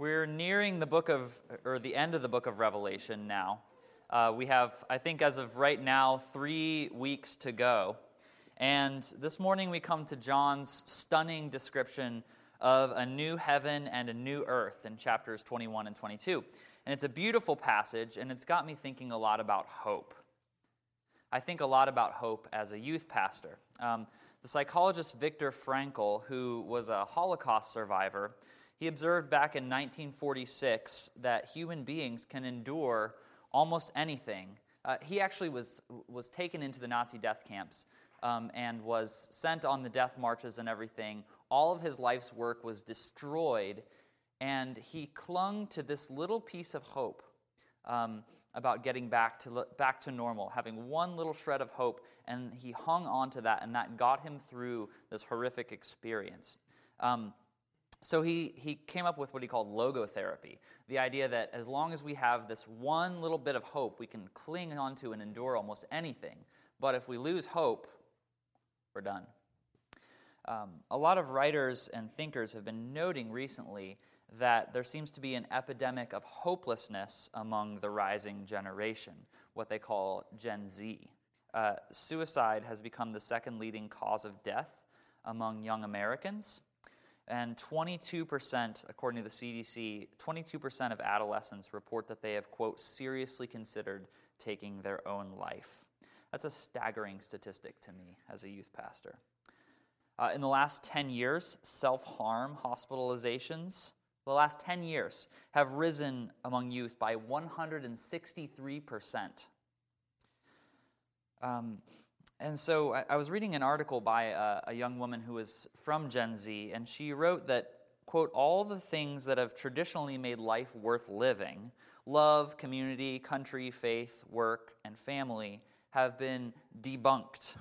We're nearing the book of, or the end of the book of Revelation now. Uh, we have, I think, as of right now, three weeks to go. And this morning we come to John's stunning description of a new heaven and a new earth in chapters 21 and 22. And it's a beautiful passage, and it's got me thinking a lot about hope. I think a lot about hope as a youth pastor. Um, the psychologist Viktor Frankl, who was a Holocaust survivor, he observed back in 1946 that human beings can endure almost anything. Uh, he actually was, was taken into the Nazi death camps um, and was sent on the death marches and everything. All of his life's work was destroyed, and he clung to this little piece of hope um, about getting back to, back to normal, having one little shred of hope, and he hung on to that, and that got him through this horrific experience. Um, so he, he came up with what he called logotherapy the idea that as long as we have this one little bit of hope, we can cling onto and endure almost anything. But if we lose hope, we're done. Um, a lot of writers and thinkers have been noting recently that there seems to be an epidemic of hopelessness among the rising generation, what they call Gen Z. Uh, suicide has become the second leading cause of death among young Americans. And 22%, according to the CDC, 22% of adolescents report that they have, quote, seriously considered taking their own life. That's a staggering statistic to me as a youth pastor. Uh, in the last 10 years, self harm hospitalizations, the last 10 years, have risen among youth by 163%. Um, and so I, I was reading an article by a, a young woman who was from Gen Z, and she wrote that, quote, all the things that have traditionally made life worth living love, community, country, faith, work, and family have been debunked.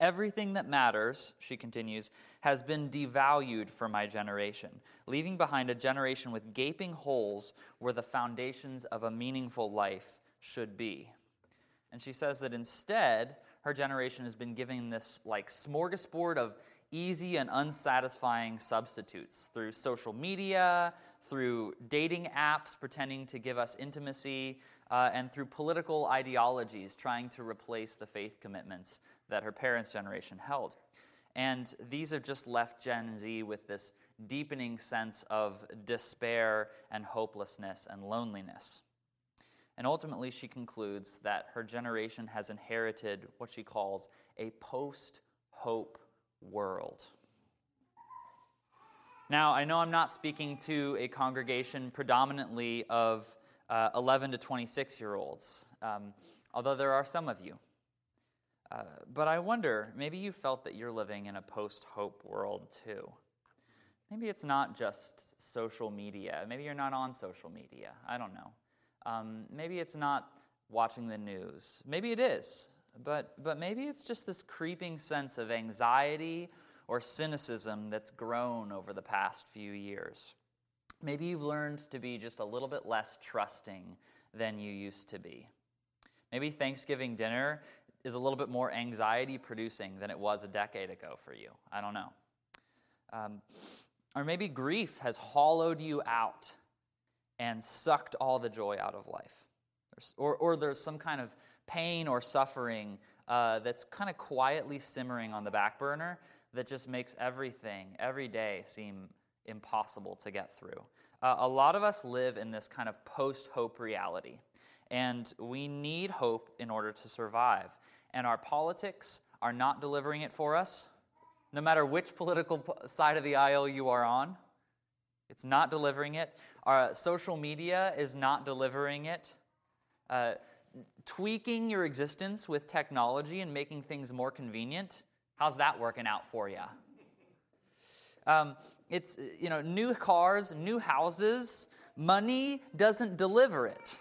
Everything that matters, she continues, has been devalued for my generation, leaving behind a generation with gaping holes where the foundations of a meaningful life should be. And she says that instead, her generation has been given this like smorgasbord of easy and unsatisfying substitutes through social media, through dating apps pretending to give us intimacy, uh, and through political ideologies trying to replace the faith commitments that her parents' generation held. And these have just left Gen Z with this deepening sense of despair and hopelessness and loneliness. And ultimately, she concludes that her generation has inherited what she calls a post hope world. Now, I know I'm not speaking to a congregation predominantly of uh, 11 to 26 year olds, um, although there are some of you. Uh, but I wonder, maybe you felt that you're living in a post hope world too. Maybe it's not just social media. Maybe you're not on social media. I don't know. Um, maybe it's not watching the news. Maybe it is. But, but maybe it's just this creeping sense of anxiety or cynicism that's grown over the past few years. Maybe you've learned to be just a little bit less trusting than you used to be. Maybe Thanksgiving dinner is a little bit more anxiety producing than it was a decade ago for you. I don't know. Um, or maybe grief has hollowed you out and sucked all the joy out of life. Or, or there's some kind of pain or suffering uh, that's kind of quietly simmering on the back burner that just makes everything, every day, seem impossible to get through. Uh, a lot of us live in this kind of post hope reality, and we need hope in order to survive. And our politics are not delivering it for us, no matter which political side of the aisle you are on. It's not delivering it. Our social media is not delivering it. Uh, tweaking your existence with technology and making things more convenient, how's that working out for you? Um, it's, you know, new cars, new houses, money doesn't deliver it.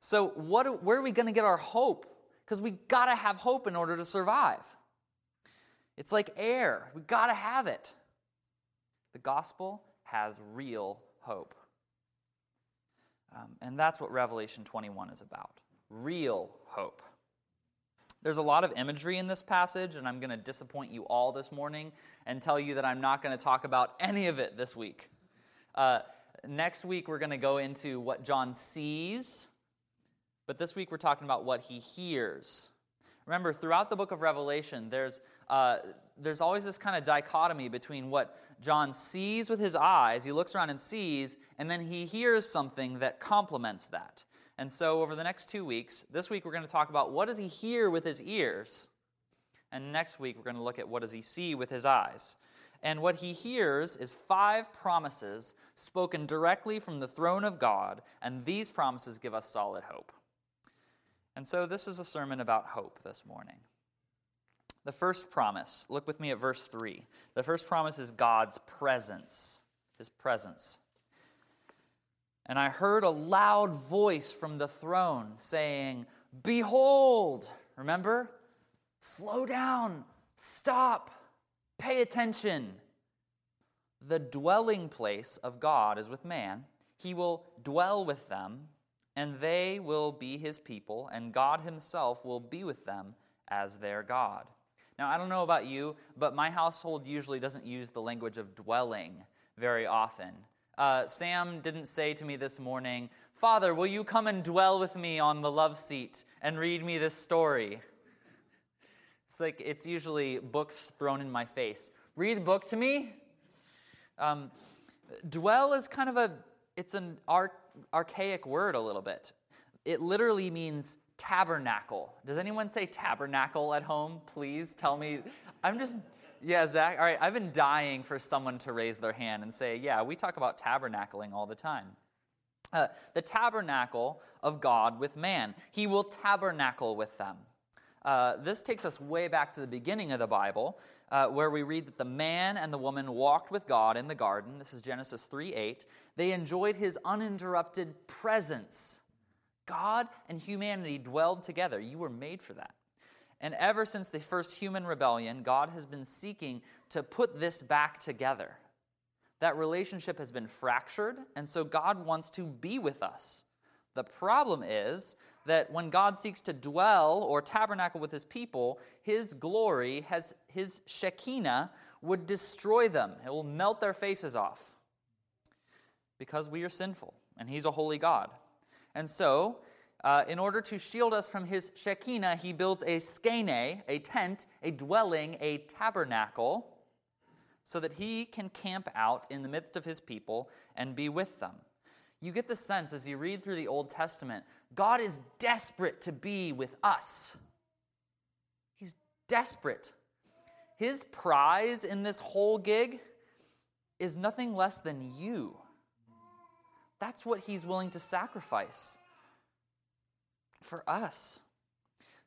So, what, where are we going to get our hope? Because we got to have hope in order to survive. It's like air, we got to have it. The gospel has real hope. Um, and that's what Revelation 21 is about real hope. There's a lot of imagery in this passage, and I'm going to disappoint you all this morning and tell you that I'm not going to talk about any of it this week. Uh, next week, we're going to go into what John sees, but this week, we're talking about what he hears. Remember, throughout the book of Revelation, there's, uh, there's always this kind of dichotomy between what John sees with his eyes, he looks around and sees, and then he hears something that complements that. And so, over the next two weeks, this week we're going to talk about what does he hear with his ears, and next week we're going to look at what does he see with his eyes. And what he hears is five promises spoken directly from the throne of God, and these promises give us solid hope. And so, this is a sermon about hope this morning. The first promise, look with me at verse 3. The first promise is God's presence, his presence. And I heard a loud voice from the throne saying, Behold, remember? Slow down, stop, pay attention. The dwelling place of God is with man. He will dwell with them, and they will be his people, and God himself will be with them as their God. Now, I don't know about you, but my household usually doesn't use the language of dwelling very often. Uh, Sam didn't say to me this morning, Father, will you come and dwell with me on the love seat and read me this story? It's like it's usually books thrown in my face. Read the book to me. Um, dwell is kind of a it's an archaic word a little bit. It literally means tabernacle. Does anyone say tabernacle at home? Please tell me. I'm just, yeah, Zach. All right, I've been dying for someone to raise their hand and say, yeah, we talk about tabernacling all the time. Uh, the tabernacle of God with man. He will tabernacle with them. Uh, this takes us way back to the beginning of the Bible, uh, where we read that the man and the woman walked with God in the garden. This is Genesis 3 8. They enjoyed his uninterrupted presence. God and humanity dwelled together. You were made for that. And ever since the first human rebellion, God has been seeking to put this back together. That relationship has been fractured, and so God wants to be with us. The problem is that when God seeks to dwell or tabernacle with his people, his glory, has, his Shekinah, would destroy them. It will melt their faces off because we are sinful, and he's a holy God. And so, uh, in order to shield us from his Shekinah, he builds a skene, a tent, a dwelling, a tabernacle, so that he can camp out in the midst of his people and be with them. You get the sense as you read through the Old Testament, God is desperate to be with us. He's desperate. His prize in this whole gig is nothing less than you. That's what he's willing to sacrifice for us.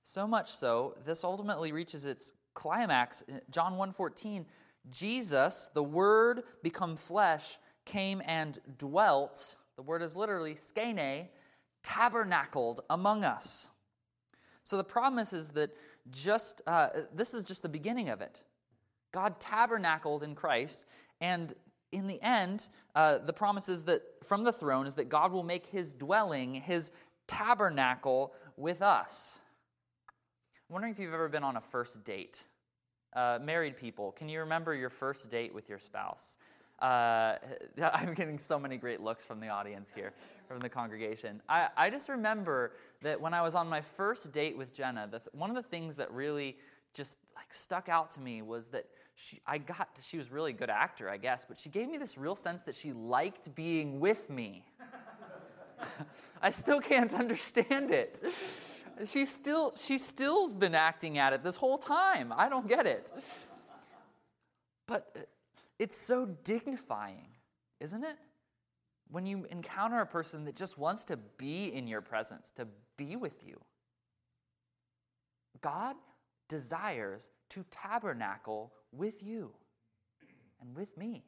So much so, this ultimately reaches its climax. John 1:14, Jesus, the word become flesh, came and dwelt. The word is literally skene, tabernacled among us. So the promise is that just uh, this is just the beginning of it. God tabernacled in Christ, and in the end, uh, the promise is that from the throne is that God will make his dwelling, his tabernacle with us. I'm wondering if you've ever been on a first date. Uh, married people, can you remember your first date with your spouse? Uh, I'm getting so many great looks from the audience here, from the congregation. I, I just remember that when I was on my first date with Jenna, the, one of the things that really just like stuck out to me was that she, I got, she was really good actor, I guess, but she gave me this real sense that she liked being with me. I still can't understand it. She still, she still's been acting at it this whole time. I don't get it. But uh, it's so dignifying, isn't it? When you encounter a person that just wants to be in your presence, to be with you. God desires to tabernacle with you and with me.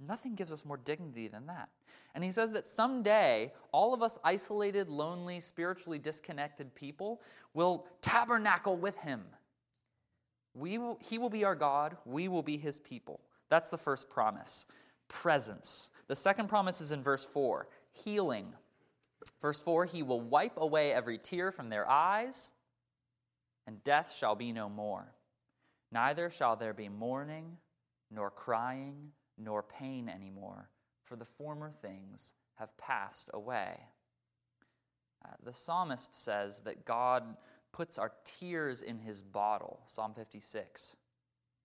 Nothing gives us more dignity than that. And he says that someday, all of us isolated, lonely, spiritually disconnected people will tabernacle with him. We will, he will be our God, we will be his people. That's the first promise presence. The second promise is in verse 4 healing. Verse 4 He will wipe away every tear from their eyes, and death shall be no more. Neither shall there be mourning, nor crying, nor pain anymore for the former things have passed away. Uh, the psalmist says that God puts our tears in his bottle, Psalm 56.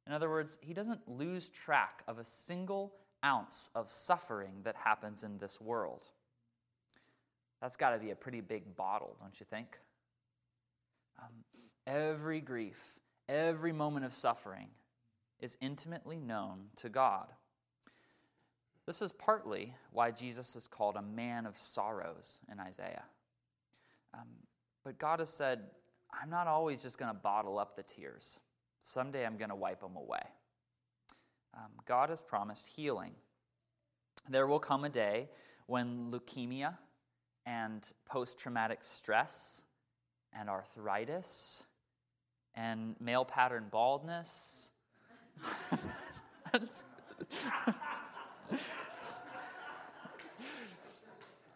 In other words, he doesn't lose track of a single ounce of suffering that happens in this world. That's got to be a pretty big bottle, don't you think? Um, every grief, every moment of suffering is intimately known to God. This is partly why Jesus is called a man of sorrows in Isaiah. Um, but God has said, I'm not always just going to bottle up the tears. Someday I'm going to wipe them away. Um, God has promised healing. There will come a day when leukemia and post traumatic stress and arthritis and male pattern baldness.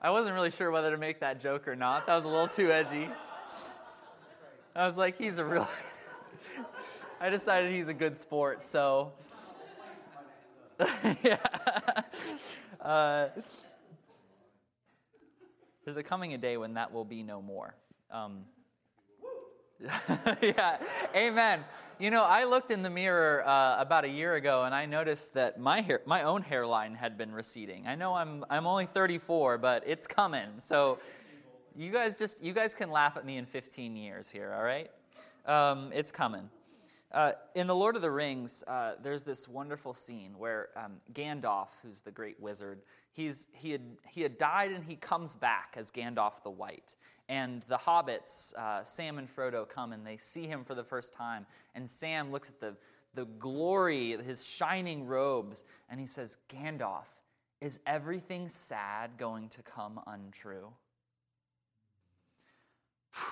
I wasn't really sure whether to make that joke or not. That was a little too edgy. I was like, he's a real. I decided he's a good sport, so. yeah. Uh, there's a coming a day when that will be no more. Um, yeah, amen. You know, I looked in the mirror uh, about a year ago and I noticed that my hair, my own hairline had been receding. I know I'm I'm only 34, but it's coming. So, you guys just you guys can laugh at me in 15 years here. All right, um, it's coming. Uh, in the Lord of the Rings, uh, there's this wonderful scene where um, Gandalf, who's the great wizard, he's, he, had, he had died and he comes back as Gandalf the White. And the hobbits, uh, Sam and Frodo, come and they see him for the first time. And Sam looks at the, the glory, his shining robes, and he says, Gandalf, is everything sad going to come untrue?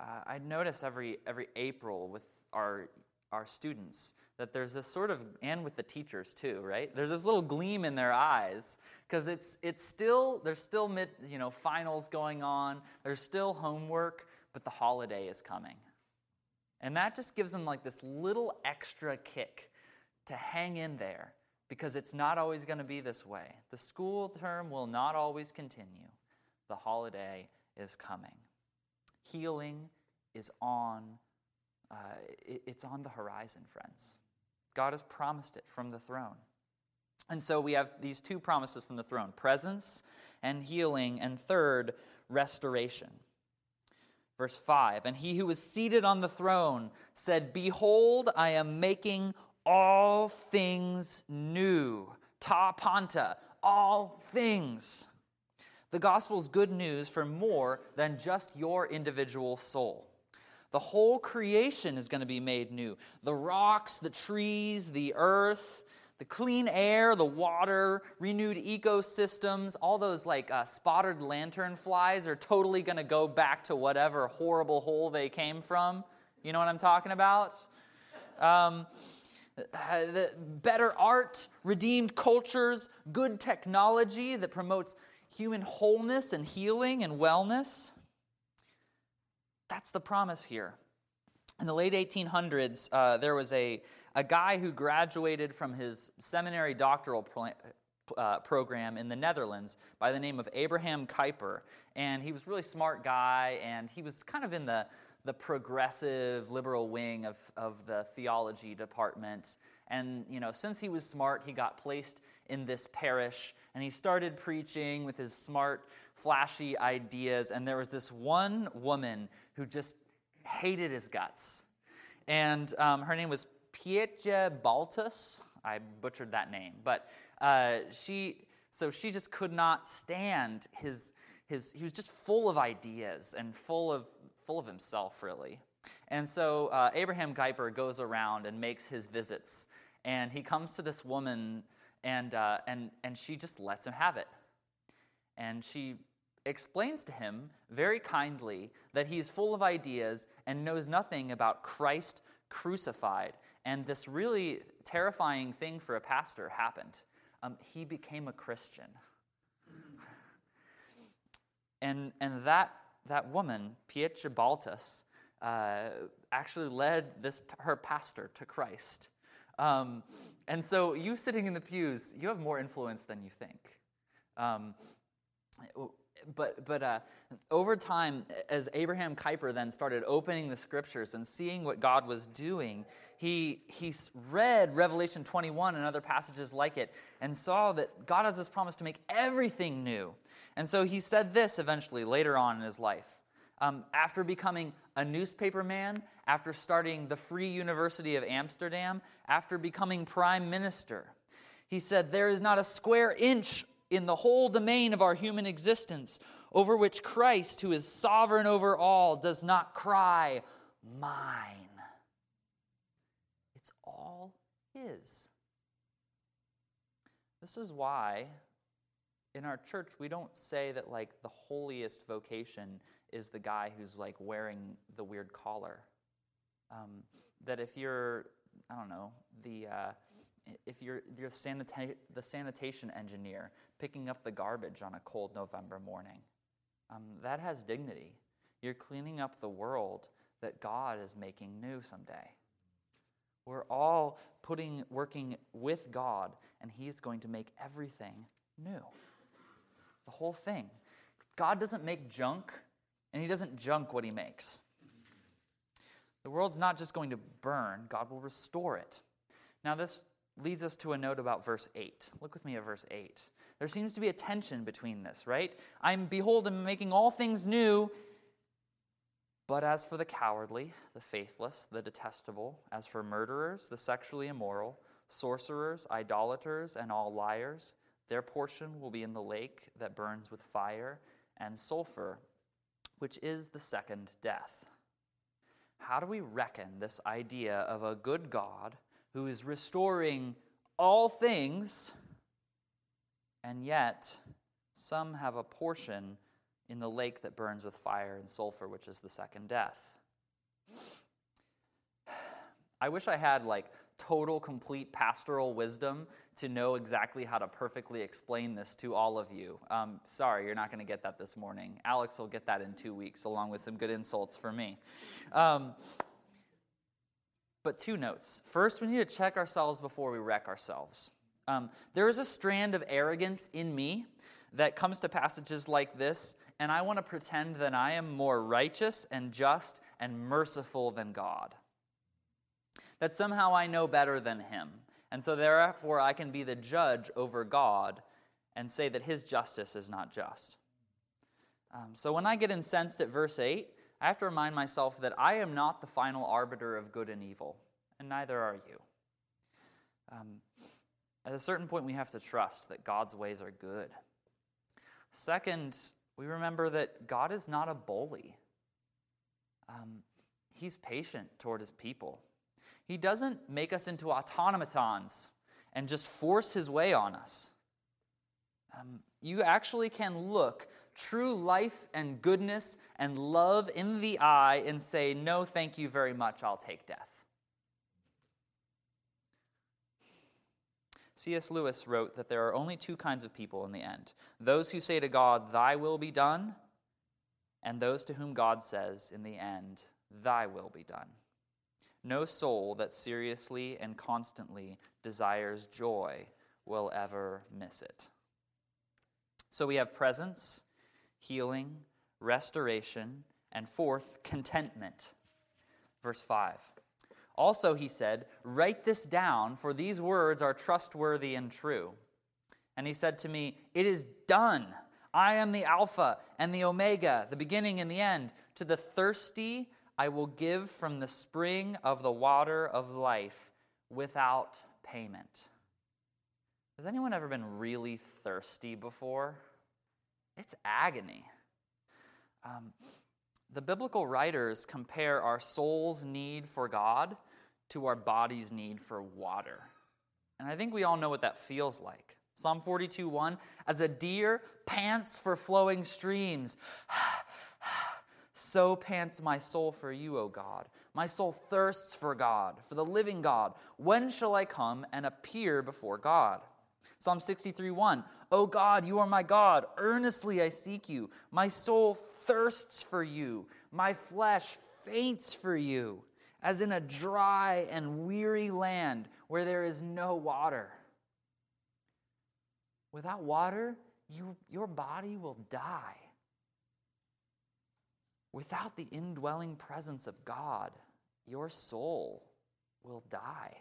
Uh, I notice every, every April with our, our students that there's this sort of, and with the teachers too, right? There's this little gleam in their eyes because it's, it's still, there's still mid, you know, finals going on, there's still homework, but the holiday is coming. And that just gives them like this little extra kick to hang in there because it's not always going to be this way. The school term will not always continue. The holiday is coming. Healing is on, uh, it, it's on the horizon, friends. God has promised it from the throne. And so we have these two promises from the throne presence and healing, and third, restoration. Verse 5 And he who was seated on the throne said, Behold, I am making all things new. Ta panta, all things. The gospel is good news for more than just your individual soul. The whole creation is going to be made new. The rocks, the trees, the earth, the clean air, the water, renewed ecosystems, all those like uh, spotted lantern flies are totally going to go back to whatever horrible hole they came from. You know what I'm talking about? Um, better art, redeemed cultures, good technology that promotes human wholeness and healing and wellness. That's the promise here. In the late 1800s, uh, there was a, a guy who graduated from his seminary doctoral uh, program in the Netherlands by the name of Abraham Kuyper. And he was a really smart guy, and he was kind of in the, the progressive liberal wing of, of the theology department. And, you know, since he was smart, he got placed in this parish and he started preaching with his smart, flashy ideas. And there was this one woman who just hated his guts. And um, her name was Pietje Baltus. I butchered that name. But uh, she, so she just could not stand his, his, he was just full of ideas and full of, full of himself, really. And so uh, Abraham Kuyper goes around and makes his visits and he comes to this woman, and, uh, and, and she just lets him have it. And she explains to him very kindly that he's full of ideas and knows nothing about Christ crucified. And this really terrifying thing for a pastor happened. Um, he became a Christian. And, and that, that woman, Pietje Baltus, uh, actually led this, her pastor to Christ. Um, and so, you sitting in the pews, you have more influence than you think. Um, but but uh, over time, as Abraham Kuyper then started opening the scriptures and seeing what God was doing, he he read Revelation 21 and other passages like it and saw that God has this promise to make everything new. And so he said this eventually later on in his life. Um, after becoming a newspaper man, after starting the Free University of Amsterdam, after becoming prime minister, he said, There is not a square inch in the whole domain of our human existence, over which Christ, who is sovereign over all, does not cry, Mine. It's all His. This is why in our church we don't say that like the holiest vocation is the guy who's like wearing the weird collar. Um, that if you're, I don't know, the uh, if you're, you're sanita- the sanitation engineer picking up the garbage on a cold November morning, um, that has dignity. You're cleaning up the world that God is making new someday. We're all putting, working with God, and He's going to make everything new. The whole thing. God doesn't make junk, and He doesn't junk what He makes. The world's not just going to burn, God will restore it. Now, this leads us to a note about verse 8. Look with me at verse 8. There seems to be a tension between this, right? I'm, behold, I'm making all things new. But as for the cowardly, the faithless, the detestable, as for murderers, the sexually immoral, sorcerers, idolaters, and all liars, their portion will be in the lake that burns with fire and sulfur, which is the second death. How do we reckon this idea of a good God? who is restoring all things, and yet some have a portion in the lake that burns with fire and sulfur, which is the second death. I wish I had like total, complete pastoral wisdom to know exactly how to perfectly explain this to all of you. Um, sorry, you're not going to get that this morning. Alex will get that in two weeks, along with some good insults for me. Um, but two notes. First, we need to check ourselves before we wreck ourselves. Um, there is a strand of arrogance in me that comes to passages like this, and I want to pretend that I am more righteous and just and merciful than God. That somehow I know better than Him. And so, therefore, I can be the judge over God and say that His justice is not just. Um, so, when I get incensed at verse 8, I have to remind myself that I am not the final arbiter of good and evil, and neither are you. Um, at a certain point, we have to trust that God's ways are good. Second, we remember that God is not a bully. Um, he's patient toward his people. He doesn't make us into automatons and just force his way on us. Um, you actually can look true life and goodness and love in the eye and say, No, thank you very much, I'll take death. C.S. Lewis wrote that there are only two kinds of people in the end those who say to God, Thy will be done, and those to whom God says, in the end, Thy will be done. No soul that seriously and constantly desires joy will ever miss it. So we have presence healing, restoration, and fourth, contentment. Verse 5. Also, he said, Write this down, for these words are trustworthy and true. And he said to me, It is done. I am the Alpha and the Omega, the beginning and the end. To the thirsty, I will give from the spring of the water of life without payment. Has anyone ever been really thirsty before? It's agony. Um, the biblical writers compare our soul's need for God to our body's need for water. And I think we all know what that feels like. Psalm 42 1 As a deer pants for flowing streams, so pants my soul for you, O God. My soul thirsts for God, for the living God. When shall I come and appear before God? Psalm 63 1 O God, you are my God. Earnestly I seek you. My soul thirsts for you. My flesh faints for you, as in a dry and weary land where there is no water. Without water, you, your body will die. Without the indwelling presence of God, your soul will die.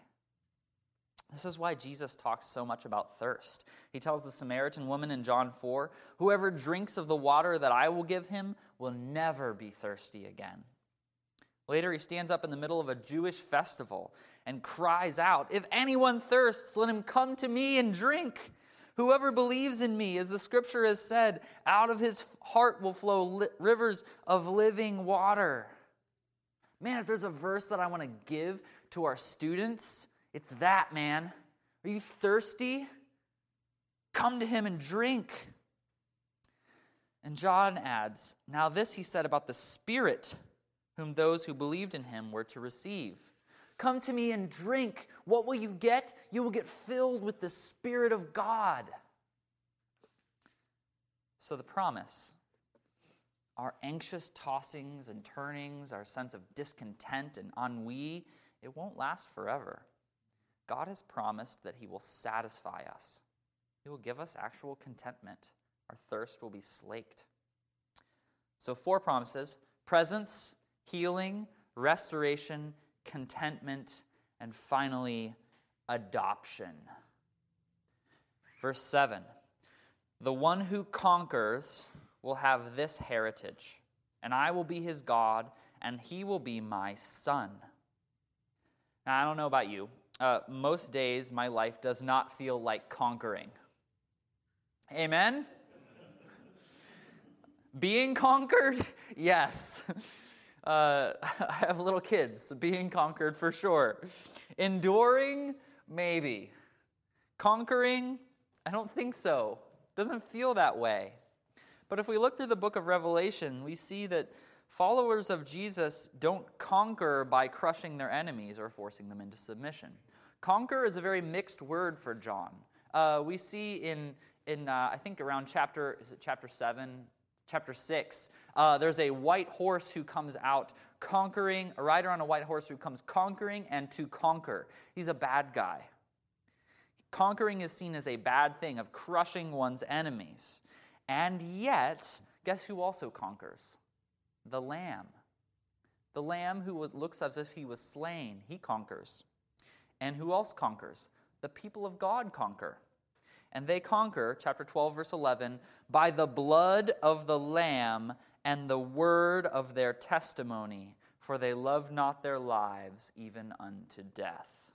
This is why Jesus talks so much about thirst. He tells the Samaritan woman in John 4 Whoever drinks of the water that I will give him will never be thirsty again. Later, he stands up in the middle of a Jewish festival and cries out, If anyone thirsts, let him come to me and drink. Whoever believes in me, as the scripture has said, out of his heart will flow li- rivers of living water. Man, if there's a verse that I want to give to our students, it's that, man. Are you thirsty? Come to him and drink. And John adds, Now this he said about the Spirit, whom those who believed in him were to receive. Come to me and drink. What will you get? You will get filled with the Spirit of God. So the promise our anxious tossings and turnings, our sense of discontent and ennui, it won't last forever. God has promised that He will satisfy us, He will give us actual contentment. Our thirst will be slaked. So, four promises presence, healing, restoration, contentment, and finally, adoption. Verse 7 The one who conquers will have this heritage, and I will be his God, and he will be my son. Now, I don't know about you, uh, most days, my life does not feel like conquering. Amen? Being conquered? Yes. Uh, I have little kids. Being conquered for sure. Enduring? Maybe. Conquering? I don't think so. Doesn't feel that way. But if we look through the book of Revelation, we see that followers of Jesus don't conquer by crushing their enemies or forcing them into submission. Conquer is a very mixed word for John. Uh, we see in, in uh, I think around chapter, is it chapter 7? Chapter 6, uh, there's a white horse who comes out conquering, a rider on a white horse who comes conquering and to conquer. He's a bad guy. Conquering is seen as a bad thing, of crushing one's enemies. And yet, guess who also conquers? The Lamb. The Lamb who looks as if he was slain, he conquers. And who else conquers? The people of God conquer. And they conquer, chapter 12, verse 11, by the blood of the Lamb and the word of their testimony, for they love not their lives even unto death.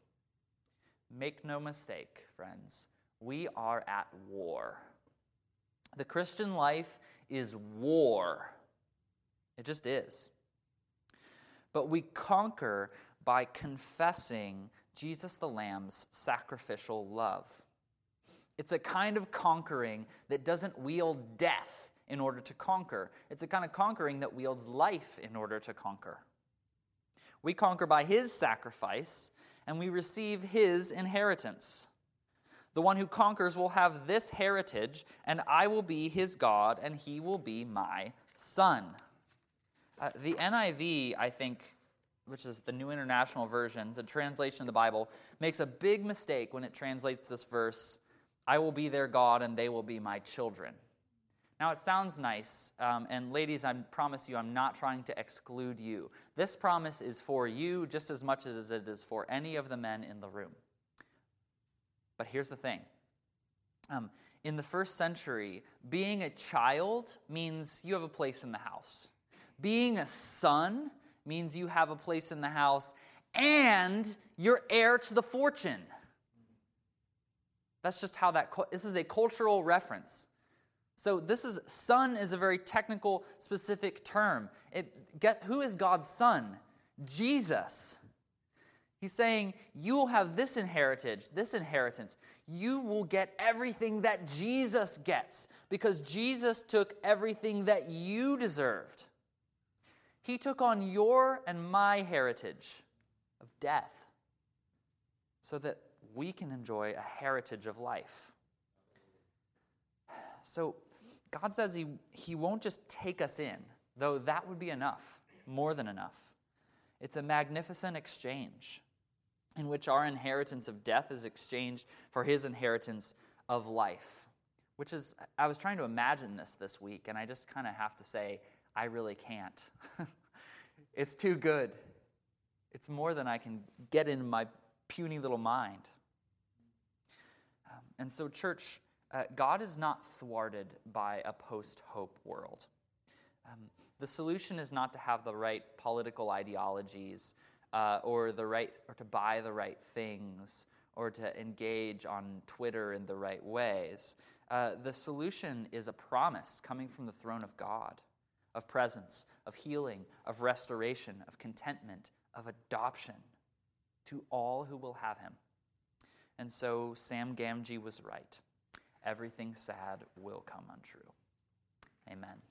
Make no mistake, friends, we are at war. The Christian life is war. It just is. But we conquer by confessing Jesus the Lamb's sacrificial love. It's a kind of conquering that doesn't wield death in order to conquer. It's a kind of conquering that wields life in order to conquer. We conquer by his sacrifice, and we receive his inheritance. The one who conquers will have this heritage, and I will be his God, and he will be my son. Uh, the NIV, I think, which is the New International Version, a translation of the Bible, makes a big mistake when it translates this verse I will be their God and they will be my children. Now, it sounds nice, um, and ladies, I promise you, I'm not trying to exclude you. This promise is for you just as much as it is for any of the men in the room. But here's the thing um, in the first century, being a child means you have a place in the house, being a son means you have a place in the house and you're heir to the fortune. That's just how that, this is a cultural reference. So this is, son is a very technical, specific term. It, get, who is God's son? Jesus. He's saying, you will have this inheritance, this inheritance. You will get everything that Jesus gets because Jesus took everything that you deserved. He took on your and my heritage of death so that we can enjoy a heritage of life. So God says he, he won't just take us in, though that would be enough, more than enough. It's a magnificent exchange in which our inheritance of death is exchanged for his inheritance of life. Which is, I was trying to imagine this this week, and I just kind of have to say, I really can't. it's too good. It's more than I can get in my puny little mind. And so, church, uh, God is not thwarted by a post hope world. Um, the solution is not to have the right political ideologies uh, or the right or to buy the right things or to engage on Twitter in the right ways. Uh, the solution is a promise coming from the throne of God of presence, of healing, of restoration, of contentment, of adoption to all who will have him. And so Sam Gamgee was right. Everything sad will come untrue. Amen.